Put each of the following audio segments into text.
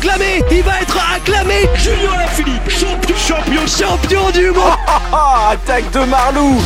proclamé, il va être acclamé. Julien Lafilippe, champion, champion, champion du monde. Attaque de Marlou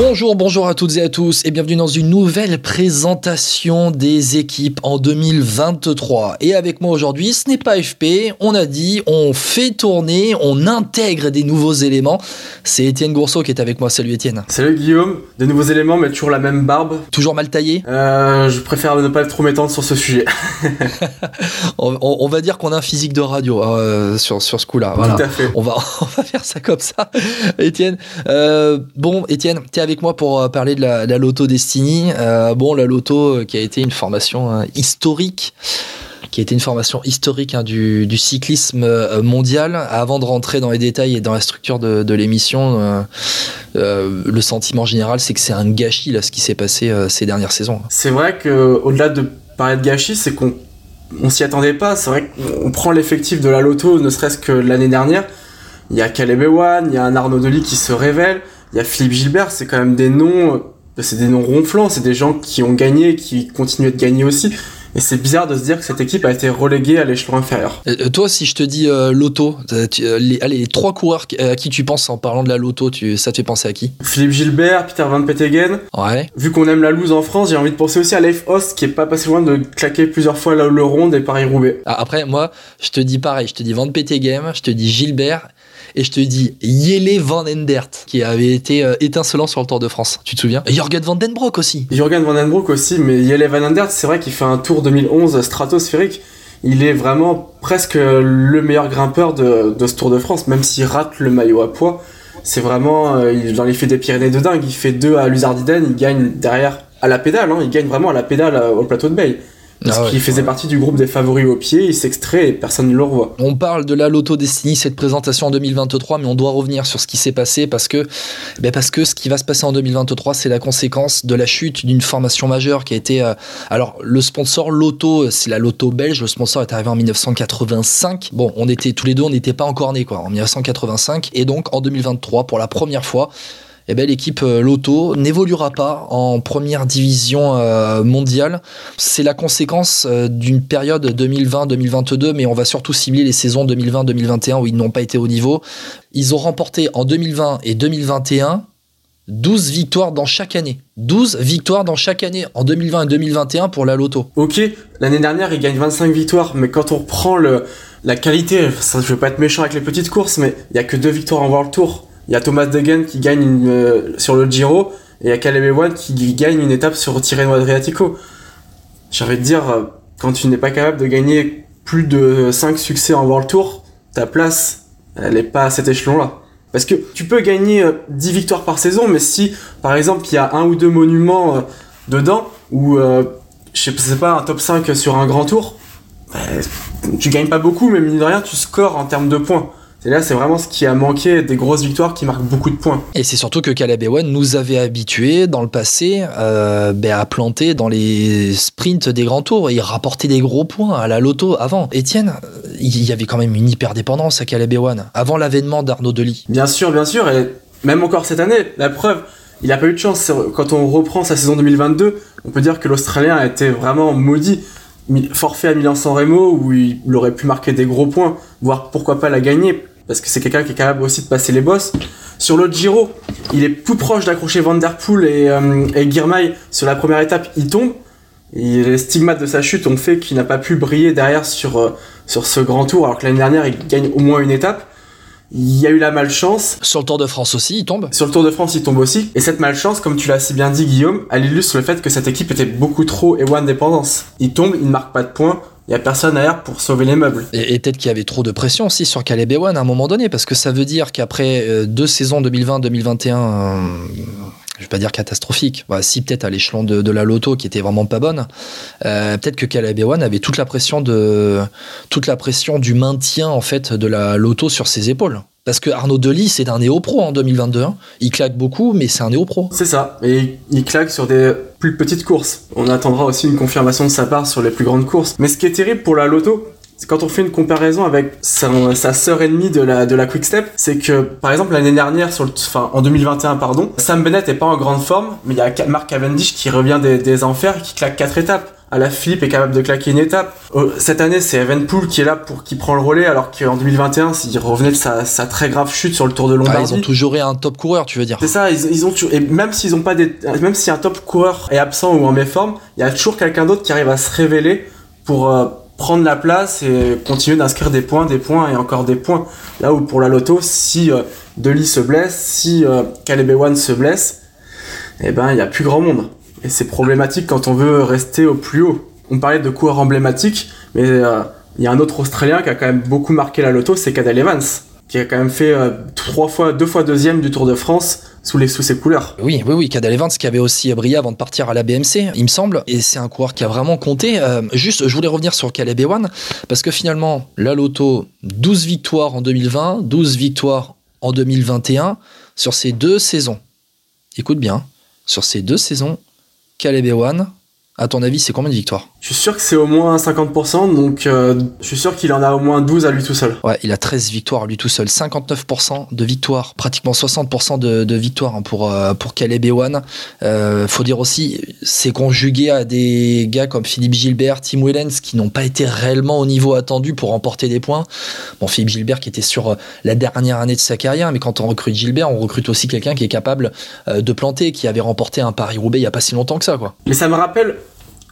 Bonjour, bonjour à toutes et à tous et bienvenue dans une nouvelle présentation des équipes en 2023. Et avec moi aujourd'hui, ce n'est pas FP, on a dit, on fait tourner, on intègre des nouveaux éléments. C'est Étienne Gourceau qui est avec moi. Salut Étienne. Salut Guillaume, des nouveaux éléments mais toujours la même barbe. Toujours mal taillé? Euh, Je préfère ne pas trop m'étendre sur ce sujet. on, va dire qu'on a un physique de radio euh, sur, sur ce coup-là. Tout à fait. On va, on va faire ça comme ça. Étienne, euh, bon Étienne, t'es avec moi pour euh, parler de la, Loto Destiny. Euh, bon, la Loto euh, qui a été une formation historique qui a été une formation historique hein, du, cyclisme mondial. Avant de rentrer dans les détails et dans la structure de, l'émission, le sentiment général, c'est que c'est un gâchis là, ce qui s'est passé ces dernières saisons. C'est vrai qu'au-delà de parler de gâchis, c'est qu'on on s'y attendait pas. C'est vrai qu'on prend l'effectif de la Loto, ne serait-ce que l'année dernière. Il y a Caleb Ewan, il y a un Arnaud Delis qui se révèle il y a Philippe Gilbert, c'est quand même des noms, euh, c'est des noms ronflants, c'est des gens qui ont gagné, qui continuent de gagner aussi. Et c'est bizarre de se dire que cette équipe a été reléguée à l'échelon inférieur. Euh, toi, si je te dis euh, loto, les, allez, les trois coureurs à qui tu penses en parlant de la loto, tu, ça te fait penser à qui? Philippe Gilbert, Peter Van Peteggen. Ouais. Vu qu'on aime la loose en France, j'ai envie de penser aussi à Leif Host qui est pas passé loin de claquer plusieurs fois le ronde et Paris-Roubaix. Ah, après, moi, je te dis pareil, je te dis Van Petegem, je te dis Gilbert et je te dis Yele Van Endert qui avait été euh, étincelant sur le Tour de France. Tu te souviens? Jorgen Van Den Broek aussi. Jorgen Van Den Broek aussi, mais Yele Van Endert, c'est vrai qu'il fait un Tour 2011 stratosphérique. Il est vraiment presque le meilleur grimpeur de, ce Tour de France, même s'il rate le maillot à poids. C'est vraiment, euh, dans les faits des Pyrénées de dingue. Il fait deux à Luzardiden, il gagne derrière à la pédale, hein. il gagne vraiment à la pédale euh, au plateau de Bay. Parce ah qu'il faisait partie du groupe des favoris au pied, il s'extrait et personne ne le revoit. On parle de la Loto Destiny, cette présentation en 2023, mais on doit revenir sur ce qui s'est passé parce que, ben parce que ce qui va se passer en 2023, c'est la conséquence de la chute d'une formation majeure qui a été. Euh, alors, le sponsor Loto, c'est la Loto belge, le sponsor est arrivé en 1985. Bon, on était tous les deux, on n'était pas encore nés, quoi, en 1985. Et donc, en 2023, pour la première fois, eh ben, l'équipe euh, Loto n'évoluera pas en première division euh, mondiale. C'est la conséquence euh, d'une période 2020-2022, mais on va surtout cibler les saisons 2020-2021 où ils n'ont pas été au niveau. Ils ont remporté en 2020 et 2021 12 victoires dans chaque année. 12 victoires dans chaque année en 2020 et 2021 pour la Loto. Ok, l'année dernière, ils gagnent 25 victoires, mais quand on reprend le, la qualité, ça, je veux pas être méchant avec les petites courses, mais il y a que deux victoires en World Tour. Il y a Thomas Degen qui gagne euh, sur le Giro et il y a Caleb Ewan qui gagne une étape sur Tirreno Adriatico. J'ai envie de dire, euh, quand tu n'es pas capable de gagner plus de 5 succès en World Tour, ta place, elle n'est pas à cet échelon-là. Parce que tu peux gagner 10 euh, victoires par saison, mais si, par exemple, il y a un ou deux monuments dedans, ou, je sais pas, un top 5 sur un grand tour, bah, tu gagnes pas beaucoup, mais mine de rien, tu scores en termes de points. C'est là, c'est vraiment ce qui a manqué des grosses victoires qui marquent beaucoup de points. Et c'est surtout que Caleb Ewan nous avait habitués dans le passé euh, ben, à planter dans les sprints des grands tours et il rapportait des gros points à la loto avant. Etienne, il y avait quand même une hyper dépendance à Caleb Ewan avant l'avènement d'Arnaud Delis. Bien sûr, bien sûr, et même encore cette année, la preuve, il n'a pas eu de chance. Quand on reprend sa saison 2022, on peut dire que l'Australien a été vraiment maudit forfait à Milan-San Remo où il, aurait pu marquer des gros points, voire pourquoi pas la gagner, parce que c'est quelqu'un qui est capable aussi de passer les bosses. Sur le Giro, il est plus proche d'accrocher Van Der Poel et, euh, et Girmay sur la première étape, il tombe. Et les stigmates de sa chute ont fait qu'il n'a pas pu briller derrière sur, euh, sur ce grand tour, alors que l'année dernière, il gagne au moins une étape. Il y a eu la malchance. Sur le Tour de France aussi, il tombe. Sur le Tour de France, il tombe aussi. Et cette malchance, comme tu l'as si bien dit, Guillaume, elle illustre le fait que cette équipe était beaucoup trop one dépendance. Il tombe, il ne marque pas de points. Il n'y a personne derrière pour sauver les meubles. Et, peut-être qu'il y avait trop de pression aussi sur Caleb Ewan à un moment donné, parce que ça veut dire qu'après euh, deux saisons 2020-2021, je vais pas dire catastrophique, si peut-être à l'échelon de, la loto qui était vraiment pas bonne, euh, peut-être que Caleb Ewan avait toute la pression de toute la pression du maintien en fait de la loto sur ses épaules. Parce que Arnaud Delis, c'est un néo-pro en 2022. Hein. Il claque beaucoup, mais c'est un néo-pro. C'est ça. Et il claque sur des plus petites courses. On attendra aussi une confirmation de sa part sur les plus grandes courses. Mais ce qui est terrible pour la loto, quand on fait une comparaison avec sa, sœur ennemie de la, Quick Step, c'est que, par exemple, l'année dernière, en 2021, pardon, Sam Bennett est pas en grande forme, mais il y a Mark Cavendish qui revient des, des enfers et qui claque quatre étapes. À la Philippe est capable de claquer une étape. Euh, Cette année, c'est Evenpool qui est là pour qui prend le relais, alors qu'en 2021, il revenait de sa, sa très grave chute sur le Tour de Ah, Lombardie. ils ont toujours eu un top coureur, tu veux dire. C'est ça, ils, ils ont toujours- et même s'ils ont pas des, même si un top coureur est absent ou en méforme, il y a toujours quelqu'un d'autre qui arrive à se révéler pour euh, prendre la place et continuer d'inscrire des points, des points et encore des points. Là où pour la loto, si euh, se blesse, si euh, Caleb Ewan se blesse, eh ben il y a plus grand monde. Et c'est problématique quand on veut rester au plus haut. On parlait de coureurs emblématiques, mais euh, il y a un autre Australien qui a quand même beaucoup marqué la loto, c'est Cadel Evans, qui a quand même fait euh, trois fois, deux fois deuxième du Tour de France sous ses couleurs. Oui, oui, oui, Cadel Evans qui avait aussi brillé avant de partir à la BMC, il me semble, et c'est un coureur qui a vraiment compté. Euh, juste, je voulais revenir sur Caleb Ewan, parce que finalement, la Loto, 12 victoires en 2020, 12 victoires en 2021, sur ces deux saisons. Écoute bien, sur ces deux saisons, Caleb Ewan, à ton avis, c'est combien de victoires? Je suis sûr que c'est au moins 50%, donc euh, je suis sûr qu'il en a au moins 12 à lui tout seul. Ouais, il a 13 victoires lui tout seul, 59% de victoires, pratiquement 60% de, de victoires hein, pour, euh, pour Caleb Ewan. Euh, faut dire aussi, c'est conjugué à des gars comme Philippe Gilbert, Tim Wellens, qui n'ont pas été réellement au niveau attendu pour remporter des points. Bon, Philippe Gilbert qui était sur euh, la dernière année de sa carrière, mais quand on recrute Gilbert, on recrute aussi quelqu'un qui est capable de planter, qui avait remporté un Paris-Roubaix il y a pas si longtemps que ça, quoi. Mais ça me rappelle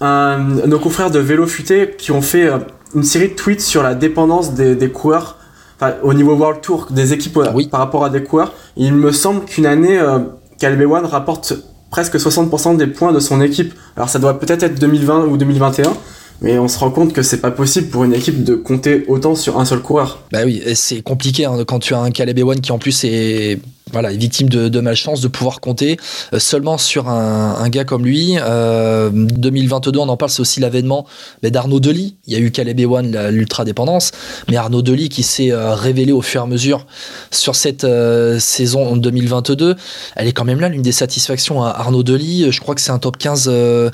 un- nos confrères de Vélo Futé qui ont fait euh, une série de tweets sur la dépendance des, des coureurs enfin, au niveau World Tour, des équipes euh, Oui. par rapport à des coureurs. Il me semble qu'une année, euh, Caleb Ewan rapporte presque 60% des points de son équipe. Alors ça doit peut-être être 2020 ou 2021, mais on se rend compte que c'est pas possible pour une équipe de compter autant sur un seul coureur. Bah oui, c'est compliqué hein, quand tu as un Caleb Ewan qui en plus est voilà, victime de, malchance de pouvoir compter euh, seulement sur un, gars comme lui. Euh, 2022, on en parle, c'est aussi l'avènement d'Arnaud Delis. Il y a eu Caleb Ewan, l'ultra-dépendance, mais Arnaud Delis qui s'est euh, révélé au fur et à mesure sur cette euh, saison 2022. Elle est quand même là, l'une des satisfactions à Arnaud Delis. Je crois que c'est un top 15, euh,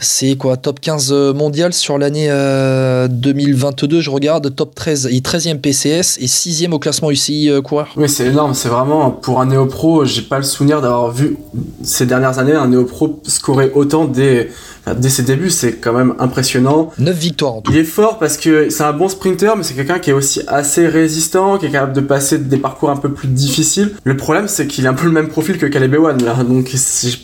c'est quoi, top 15 mondial sur l'année euh, 2022. Je regarde, top 13, il est 13e PCS et 6e au classement UCI euh, coureur. Oui, c'est énorme. C'est vraiment pour un néo-pro. J'ai pas le souvenir d'avoir vu ces dernières années un néo-pro scorer autant dès, enfin, dès ses débuts. C'est quand même impressionnant. 9 victoires en tout. Il est fort parce que c'est un bon sprinter, mais c'est quelqu'un qui est aussi assez résistant, qui est capable de passer des parcours un peu plus difficiles. Le problème, c'est qu'il a un peu le même profil que Caleb Ewan, là. Donc,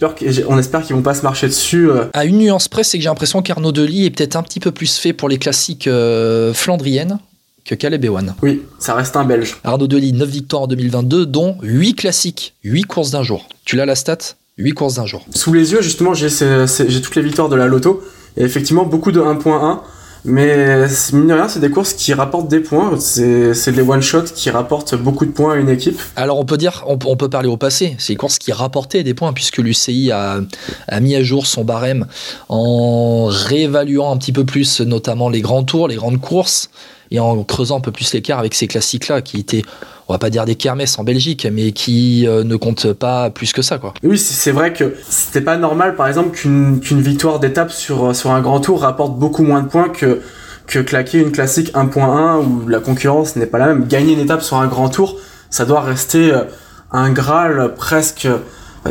peur on espère qu'ils vont pas se marcher dessus. euh. À une nuance près, c'est que j'ai l'impression qu'Arnaud Delis est peut-être un petit peu plus fait pour les classiques euh, flandriennes que Caleb Ewan. Oui, ça reste un Belge. Arnaud Delis, 9 victoires en 2022, dont 8 classiques, 8 courses d'un jour. Tu l'as la stat? 8 courses d'un jour. Sous les yeux, justement, j'ai toutes les victoires de la loto. Et effectivement, beaucoup de 1.1. Mais mine de rien, c'est des courses qui rapportent des points. C'est des one-shots qui rapportent beaucoup de points à une équipe. Alors on peut dire, on, on peut parler au passé, c'est les courses qui rapportaient des points puisque l'UCI a, a mis à jour son barème en réévaluant un petit peu plus notamment les grands tours, les grandes courses et en creusant un peu plus l'écart avec ces classiques-là qui étaient, on va pas dire des kermesses en Belgique, mais qui euh, ne comptent pas plus que ça quoi. Oui, c'est vrai que c'était pas normal, par exemple, qu'une victoire d'étape sur, sur un grand tour rapporte beaucoup moins de points que, que claquer une classique 1.1 où la concurrence n'est pas la même. Gagner une étape sur un grand tour, ça doit rester euh, un Graal euh, presque. euh,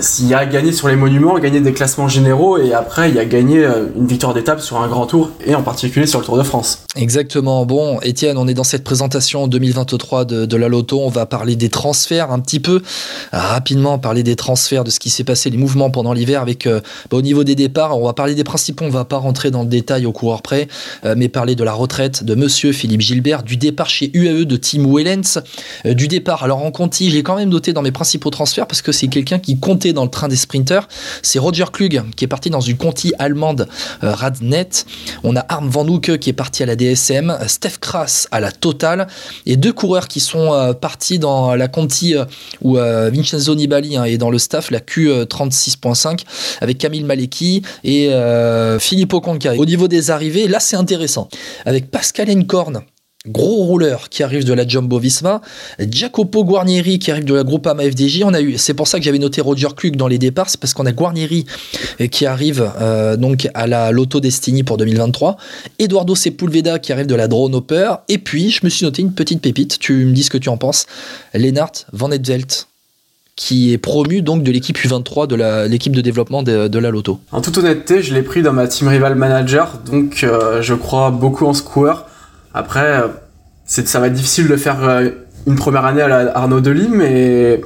S'il y a gagné sur les monuments, gagner des classements généraux et après il y a gagné euh, une victoire d'étape sur un grand tour et en particulier sur le Tour de France. Exactement. Bon, Étienne, on est dans cette présentation 2023 de, la Loto. On va parler des transferts un petit peu rapidement, parler des transferts, de ce qui s'est passé, les mouvements pendant l'hiver. Avec euh, bah, au niveau des départs, on va parler des principaux. On va pas rentrer dans le détail au coureur près, euh, mais parler de la retraite de Monsieur Philippe Gilbert, du départ chez UAE de Tim Wellens, euh, du départ. Alors en Conti, j'ai quand même noté dans mes principaux transferts parce que c'est quelqu'un qui comptait dans le train des sprinters. C'est Roger Klug qui est parti dans une Conti allemande Radnet. On a Arm Van Hoek qui est parti à la DSM, Steph Kras à la Total, et deux coureurs qui sont euh, partis dans la Conti euh, où euh, Vincenzo Nibali hein, est dans le staff, la Q36.5, avec Camille Maleki et Filippo Conca. Au niveau des arrivées, là c'est intéressant. Avec Pascal Encorn gros rouleur qui arrive de la Jumbo Visma, Jacopo Guarnieri qui arrive de la Groupama FDJ. C'est pour ça que j'avais noté Roger Klug dans les départs, c'est parce qu'on a Guarnieri euh, qui arrive euh, donc à la Lotto Destiny pour 2023, Eduardo Sepulveda qui arrive de la Drone Hopper, et puis je me suis noté une petite pépite. Tu me dis ce que tu en penses. Lennart Van Etzelt qui est promu donc de l'équipe U23 de l'équipe de développement de, la Loto. En toute honnêteté, je l'ai pris dans ma team rival manager, donc euh, je crois beaucoup en ce. Après, euh, ça va être difficile de faire euh, une première année à Arnaud Delis, mais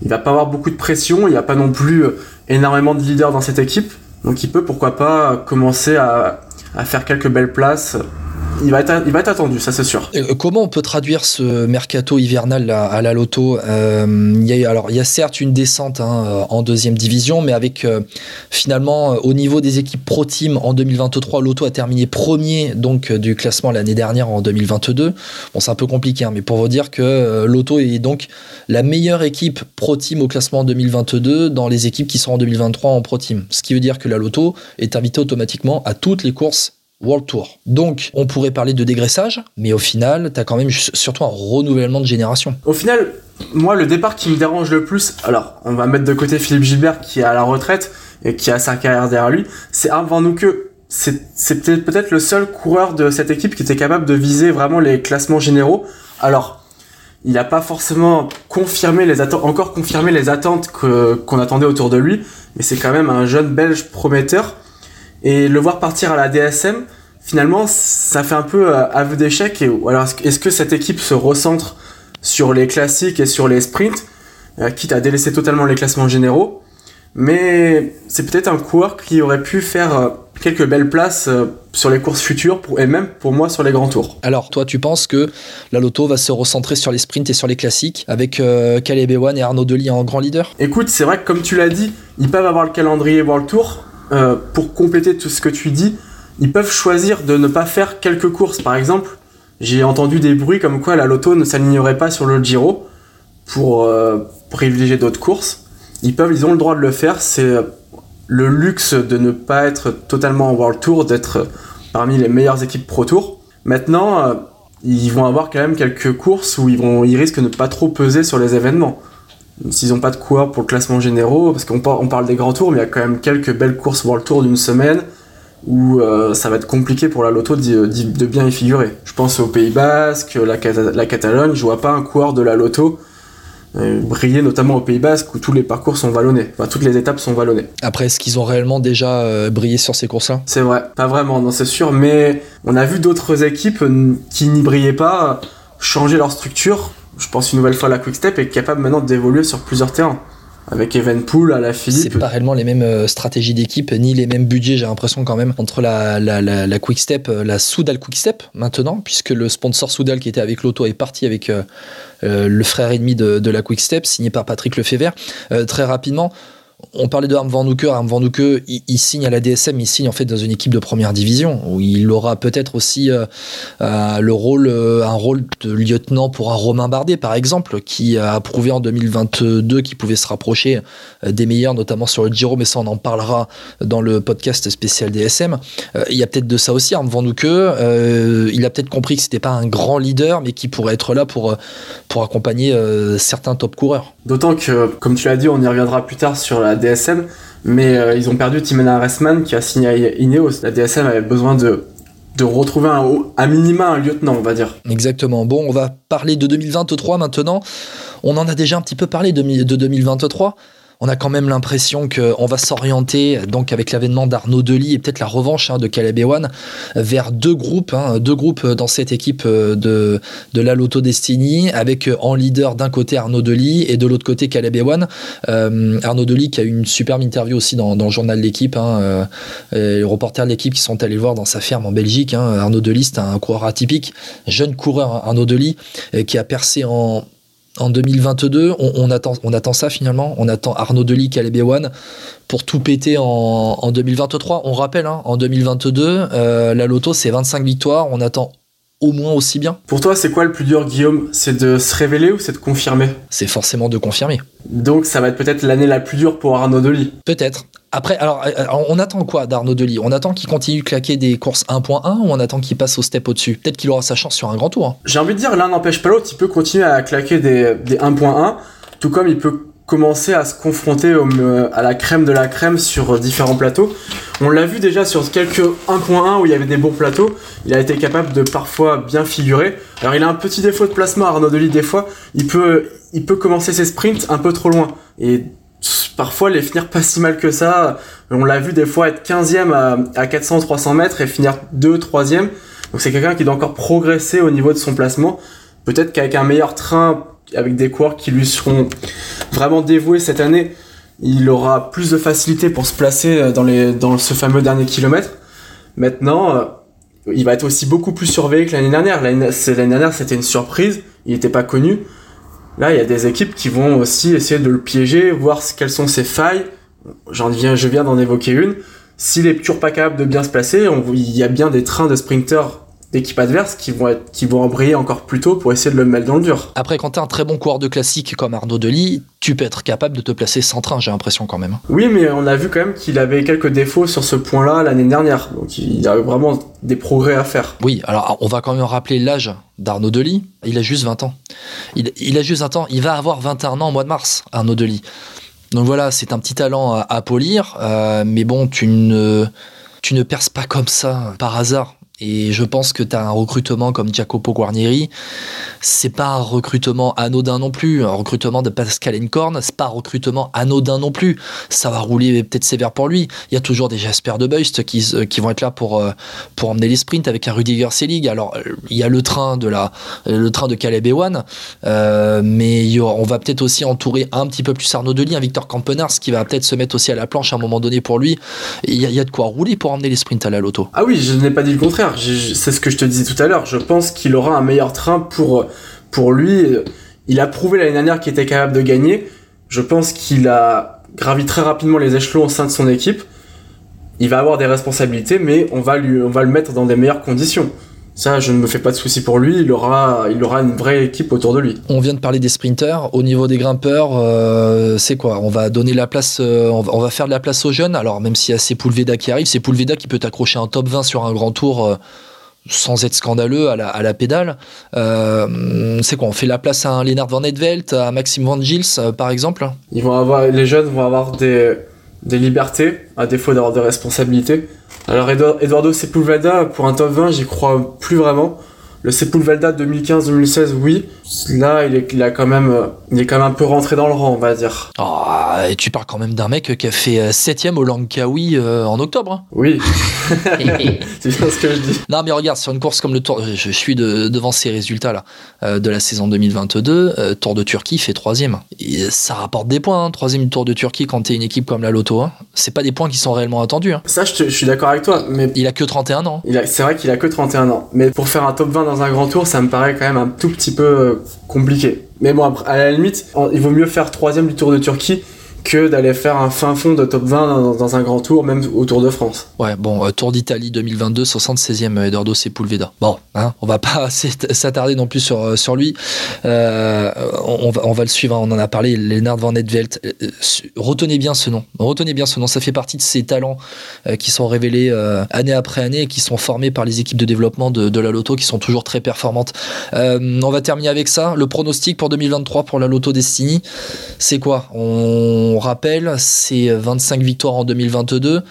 il va pas avoir beaucoup de pression, il n'y a pas non plus énormément de leaders dans cette équipe, donc il peut pourquoi pas commencer à faire quelques belles places il va être, attendu, ça c'est sûr. Euh, comment on peut traduire ce mercato hivernal à, la Loto? Euh, il y a, Alors, il y a certes une descente hein, euh, en deuxième division, mais avec finalement au niveau des équipes pro team en 2023, Loto a terminé premier donc du classement l'année dernière en 2022. Bon, c'est un peu compliqué, hein, mais pour vous dire que Loto est donc la meilleure équipe pro team au classement en 2022 dans les équipes qui sont en 2023 en pro team. Ce qui veut dire que la Loto est invitée automatiquement à toutes les courses World Tour. Donc, on pourrait parler de dégraissage, mais au final, tu as quand même surtout un renouvellement de génération. Au final, moi, le départ qui me dérange le plus, alors, on va mettre de côté Philippe Gilbert qui est à la retraite et qui a sa carrière derrière lui, c'est Arm Van C'est peut-être le seul coureur de cette équipe qui était capable de viser vraiment les classements généraux. Alors, il n'a pas forcément confirmé les attentes, encore confirmé les attentes qu'on attendait autour de lui, mais c'est quand même un jeune belge prometteur. Et le voir partir à la DSM, finalement, ça fait un peu euh, aveu d'échec. Et alors, est-ce que cette équipe se recentre sur les classiques et sur les sprints, euh, quitte à délaisser totalement les classements généraux? Mais c'est peut-être un coureur qui aurait pu faire euh, quelques belles places sur les courses futures et même pour moi sur les grands tours. Alors toi tu penses que la Loto va se recentrer sur les sprints et sur les classiques avec euh, Caleb Ewan et Arnaud Delis en grand leader? Écoute c'est vrai que comme tu l'as dit ils peuvent avoir le calendrier World Tour euh, pour compléter tout ce que tu dis, ils peuvent choisir de ne pas faire quelques courses. Par exemple, j'ai entendu des bruits comme quoi la loto ne s'alignerait pas sur le Giro pour euh, privilégier d'autres courses. Ils ils ont le droit de le faire. C'est le luxe de ne pas être totalement en World Tour, d'être parmi les meilleures équipes Pro Tour. Maintenant, euh, ils vont avoir quand même quelques courses où ils vont, ils risquent de ne pas trop peser sur les événements s'ils n'ont pas de coureurs pour le classement généraux, parce qu'on parle des grands tours, mais il y a quand même quelques belles courses World Tour d'une semaine où euh, ça va être compliqué pour la loto de, bien y figurer. Je pense au Pays Basque, la, la Catalogne, je vois pas un coureur de la loto euh, briller notamment au Pays Basque où tous les parcours sont vallonnés, enfin toutes les étapes sont vallonnées. Après, est-ce qu'ils ont réellement déjà euh, brillé sur ces courses-là? C'est vrai, pas vraiment, non c'est sûr, mais on a vu d'autres équipes qui n'y brillaient pas changer leur structure je pense une nouvelle fois la Quickstep est capable maintenant d'évoluer sur plusieurs terrains. Avec Evenpool à la Philippe. C'est pas réellement les mêmes euh, stratégies d'équipe, ni les mêmes budgets, j'ai l'impression quand même, entre la, la, euh, la Soudal Quickstep maintenant, puisque le sponsor Soudal qui était avec l'auto est parti avec euh, le frère ennemi de, de la Quickstep, signé par Patrick Lefebvre. très rapidement, on parlait de Harm Van Hoeke. Harm Van Hoeke, il, signe à la DSM, il signe en fait dans une équipe de première division où il aura peut-être aussi euh, euh, le rôle, euh, un rôle de lieutenant pour un Romain Bardet par exemple, qui a prouvé en 2022 qu'il pouvait se rapprocher des meilleurs, notamment sur le Giro, mais ça on en parlera dans le podcast spécial DSM. il y a peut-être de ça aussi, Harm Van Hoeke. il a peut-être compris que c'était pas un grand leader, mais qui pourrait être là pour pour accompagner certains top coureurs. D'autant que, comme tu l'as dit, on y reviendra plus tard sur la DSM, mais euh, ils ont perdu Timena Ressman qui a signé à Ineos. La DSM avait besoin de, retrouver un, à minima un lieutenant, on va dire. Exactement. Bon, on va parler de 2023 maintenant. On en a déjà un petit peu parlé de 2023 on a quand même l'impression qu'on va s'orienter, donc avec l'avènement d'Arnaud Delis et peut-être la revanche hein, de Caleb Ewan, vers deux groupes, hein, deux groupes dans cette équipe euh, de, de la Lotto Destiny, avec euh, en leader d'un côté Arnaud Delis et de l'autre côté Caleb Ewan. Euh, Arnaud Delis qui a eu une superbe interview aussi dans, le journal de l'équipe, hein, les reporters de l'équipe qui sont allés voir dans sa ferme en Belgique. Arnaud Delis, c'est un coureur atypique, jeune coureur Arnaud Delis, qui a percé en en 2022, on, attend, on attend ça finalement. On attend Arnaud Delis, Caleb Ewan pour tout péter en, 2023. On rappelle, hein, en 2022, euh, la Loto, c'est 25 victoires. On attend au moins aussi bien. Pour toi, c'est quoi le plus dur, Guillaume? C'est de se révéler ou c'est de confirmer? C'est forcément de confirmer. Donc, ça va être peut-être l'année la plus dure pour Arnaud Delis Peut-être. Après, alors, euh, on attend quoi d'Arnaud Delis? On attend qu'il continue de claquer des courses 1.1 ou on attend qu'il passe au step au-dessus? Peut-être qu'il aura sa chance sur un grand tour. hein. J'ai envie de dire, l'un n'empêche pas l'autre, il peut continuer à claquer des, des 1.1, tout comme il peut commencer à se confronter euh, à la crème de la crème sur euh, différents plateaux. On l'a vu déjà sur quelques 1.1 où il y avait des bons plateaux, il a été capable de parfois bien figurer. Alors il a un petit défaut de placement, Arnaud Delis, des fois, il peut, il peut commencer ses sprints un peu trop loin. Parfois les finir pas si mal que ça. On l'a vu des fois être 15e à, à 400-300 mètres et finir 2 3e. Donc c'est quelqu'un qui doit encore progresser au niveau de son placement. Peut-être qu'avec un meilleur train, avec des coureurs qui lui seront vraiment dévoués cette année, il aura plus de facilité pour se placer euh, dans, les, dans ce fameux dernier kilomètre. Maintenant, euh, il va être aussi beaucoup plus surveillé que l'année dernière. L'année dernière, c'était une surprise, il n'était pas connu. Là, il y a des équipes qui vont aussi essayer de le piéger, voir quelles sont ses failles. J'en viens, je viens d'en évoquer une. S'il est toujours pas capable de bien se placer, il y a bien des trains de sprinters d'équipe adverse qui vont être, qui vont embrayer encore plus tôt pour essayer de le mettre dans le dur. Après, quand t'es un très bon coureur de classique comme Arnaud Delis, tu peux être capable de te placer sans train, j'ai l'impression quand même. Oui, mais on a vu quand même qu'il avait quelques défauts sur ce point-là l'année dernière. Donc il a vraiment des progrès à faire. Oui, alors on va quand même rappeler l'âge d'Arnaud Delis. Il a juste 20 ans. Il, il a juste 20 ans. Il va avoir 21 ans au mois de mars, Arnaud Delis. Donc voilà, c'est un petit talent à, à polir. euh, mais bon, tu ne, tu ne perces pas comme ça par hasard. Et je pense que tu as un recrutement comme Jacopo Guarnieri, c'est pas un recrutement anodin non plus. Un recrutement de Pascal Encorn, c'est pas un recrutement anodin non plus. Ça va rouler peut-être sévère pour lui. Il y a toujours des Jasper de Beust qui, qui vont être là pour, euh, pour emmener les sprints avec un Rudiger Selig. Alors, euh, il y a le train de, la, le train de Caleb Ewan, euh, mais on va peut-être aussi entourer un petit peu plus Arnaud Delis, un Victor Campenars qui va peut-être se mettre aussi à la planche à un moment donné pour lui. Il y, a- y a de quoi rouler pour emmener les sprints à la loto. Ah oui, je n'ai pas dit le contraire. C'est ce que je te disais tout à l'heure. Je pense qu'il aura un meilleur train pour, pour lui. Il a prouvé l'année dernière qu'il était capable de gagner. Je pense qu'il a gravi très rapidement les échelons au sein de son équipe. Il va avoir des responsabilités, mais on va, lui, on va le mettre dans des meilleures conditions. Ça, je ne me fais pas de soucis pour lui. Il aura, il aura une vraie équipe autour de lui. On vient de parler des sprinters. Au niveau des grimpeurs, euh, c'est quoi? On va donner la place, euh, on, va, on va faire de la place aux jeunes. Alors même s'il y a Sepulveda qui arrive, Sepulveda qui peut accrocher un top 20 sur un grand tour. euh, sans être scandaleux à la, à la pédale. C'est quoi? On fait la place à un Lennart Van Edvelt, à Maxime Van Gils, par exemple? Ils vont avoir, les jeunes vont avoir des, des libertés, à défaut d'avoir des responsabilités. Alors Edu- Eduardo Sepulveda, pour un top 20, j'y crois plus vraiment. Le Sepulveda 2015-2016, oui. Là, il est, il a quand même, euh, il est quand même un peu rentré dans le rang, on va dire. Oh, et tu parles quand même d'un mec qui a fait 7ème au Langkawi euh, en octobre. hein. Oui, c'est bien ce que je dis. Non, mais regarde, sur une course comme le Tour, je suis de- devant ces résultats là euh, de la saison 2022. euh, Tour de Turquie fait troisième. Et ça rapporte des points, hein, troisième du Tour de Turquie quand t'es une équipe comme la Loto. Hein. C'est pas des points qui sont réellement attendus. hein. Ça, je, te- je suis d'accord avec toi, mais Il a que 31 ans. c'est vrai qu'il a que 31 ans. Mais pour faire un top 20 dans un grand tour, ça me paraît quand même un tout petit peu euh, compliqué. Mais bon, à la limite, il vaut mieux faire troisième du Tour de Turquie que d'aller faire un fin fond de top 20 dans, un grand tour, même au Tour de France. Ouais, bon, euh, Tour d'Italie 2022, 76e Eduardo Sepulveda. Bon, hein, on va pas s'attarder non plus sur, euh, lui. Euh, on, va, on va le suivre, hein, on en a parlé, Lennart Van Edvelt. Retenez bien ce nom. Retenez bien ce nom. Ça fait partie de ces talents qui sont révélés année après année et qui sont formés par les équipes de développement de, la Loto qui sont toujours très performantes. On va terminer avec ça. Le pronostic pour 2023 pour la Loto Destiny, c'est quoi? Rappelle, c'est 25 victoires en 2022.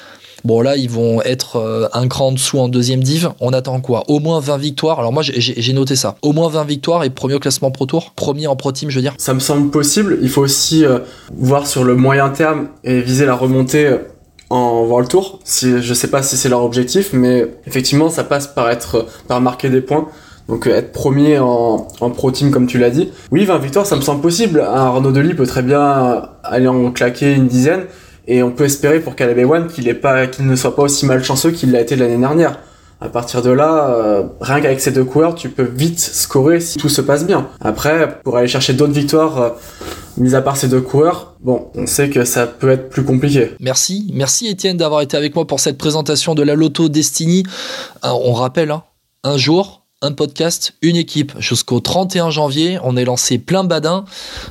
Bon là ils vont être euh, un cran en dessous en deuxième div. On attend quoi? Au moins 20 victoires. Alors moi j'ai noté ça. Au moins 20 victoires et premier au classement Pro Tour. Premier en Pro Team je veux dire. Ça me semble possible. Il faut aussi euh, voir sur le moyen terme et viser la remontée euh, en World Tour. Si, je sais pas si c'est leur objectif, mais effectivement, ça passe par être, par marquer des points. Donc euh, être premier en, en pro team comme tu l'as dit. Oui, 20 victoires, ça me semble possible. Un Arnaud Delis peut très bien aller en claquer une dizaine. Et on peut espérer pour Caleb Ewan qu'il ne soit pas aussi malchanceux qu'il l'a été l'année dernière. À partir de là, euh, rien qu'avec ces deux coureurs, tu peux vite scorer si tout se passe bien. Après, pour aller chercher d'autres victoires, euh, mis à part ces deux coureurs, bon, on sait que ça peut être plus compliqué. Merci, merci Étienne d'avoir été avec moi pour cette présentation de la Loto Destiny. Euh, on rappelle, hein, un jour, un podcast, une équipe. Jusqu'au 31 janvier, on est lancé plein badin.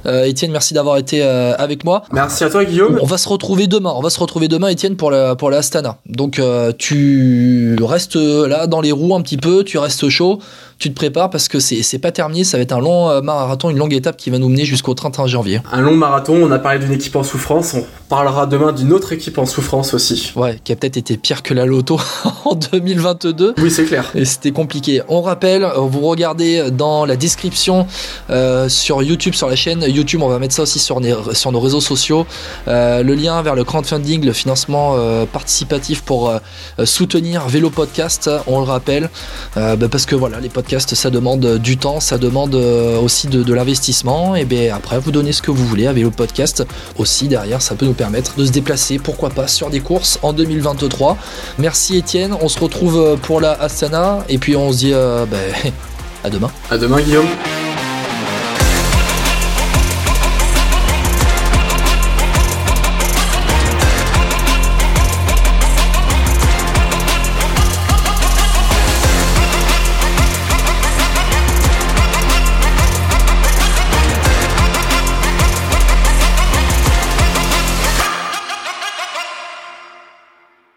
Euh, Étienne, merci d'avoir été euh, avec moi. Merci à toi, Guillaume. On va se retrouver demain. On va se retrouver demain, Étienne, pour la, pour la Astana. Donc, euh, tu restes là dans les roues un petit peu, tu restes chaud tu te prépares parce que c'est pas terminé, ça va être un long euh, marathon, une longue étape qui va nous mener jusqu'au 31 janvier. Un long marathon, on a parlé d'une équipe en souffrance, on parlera demain d'une autre équipe en souffrance aussi. Ouais, qui a peut-être été pire que la loto en 2022. Oui, c'est clair. Et c'était compliqué. On rappelle, vous regardez dans la description euh, sur YouTube, sur la chaîne YouTube, on va mettre ça aussi sur, sur nos réseaux sociaux, euh, le lien vers le crowdfunding, le financement euh, participatif pour euh, soutenir Vélo Podcast, on le rappelle, bah parce que voilà, les podcasts ça demande du temps, ça demande euh, aussi de, l'investissement. Et bien après, vous donnez ce que vous voulez à Vélo Podcast. Aussi, derrière, ça peut nous permettre de se déplacer, pourquoi pas, sur des courses en 2023. Merci Étienne, on se retrouve pour la Astana. Et puis on se dit euh, ben, à demain. À demain, Guillaume.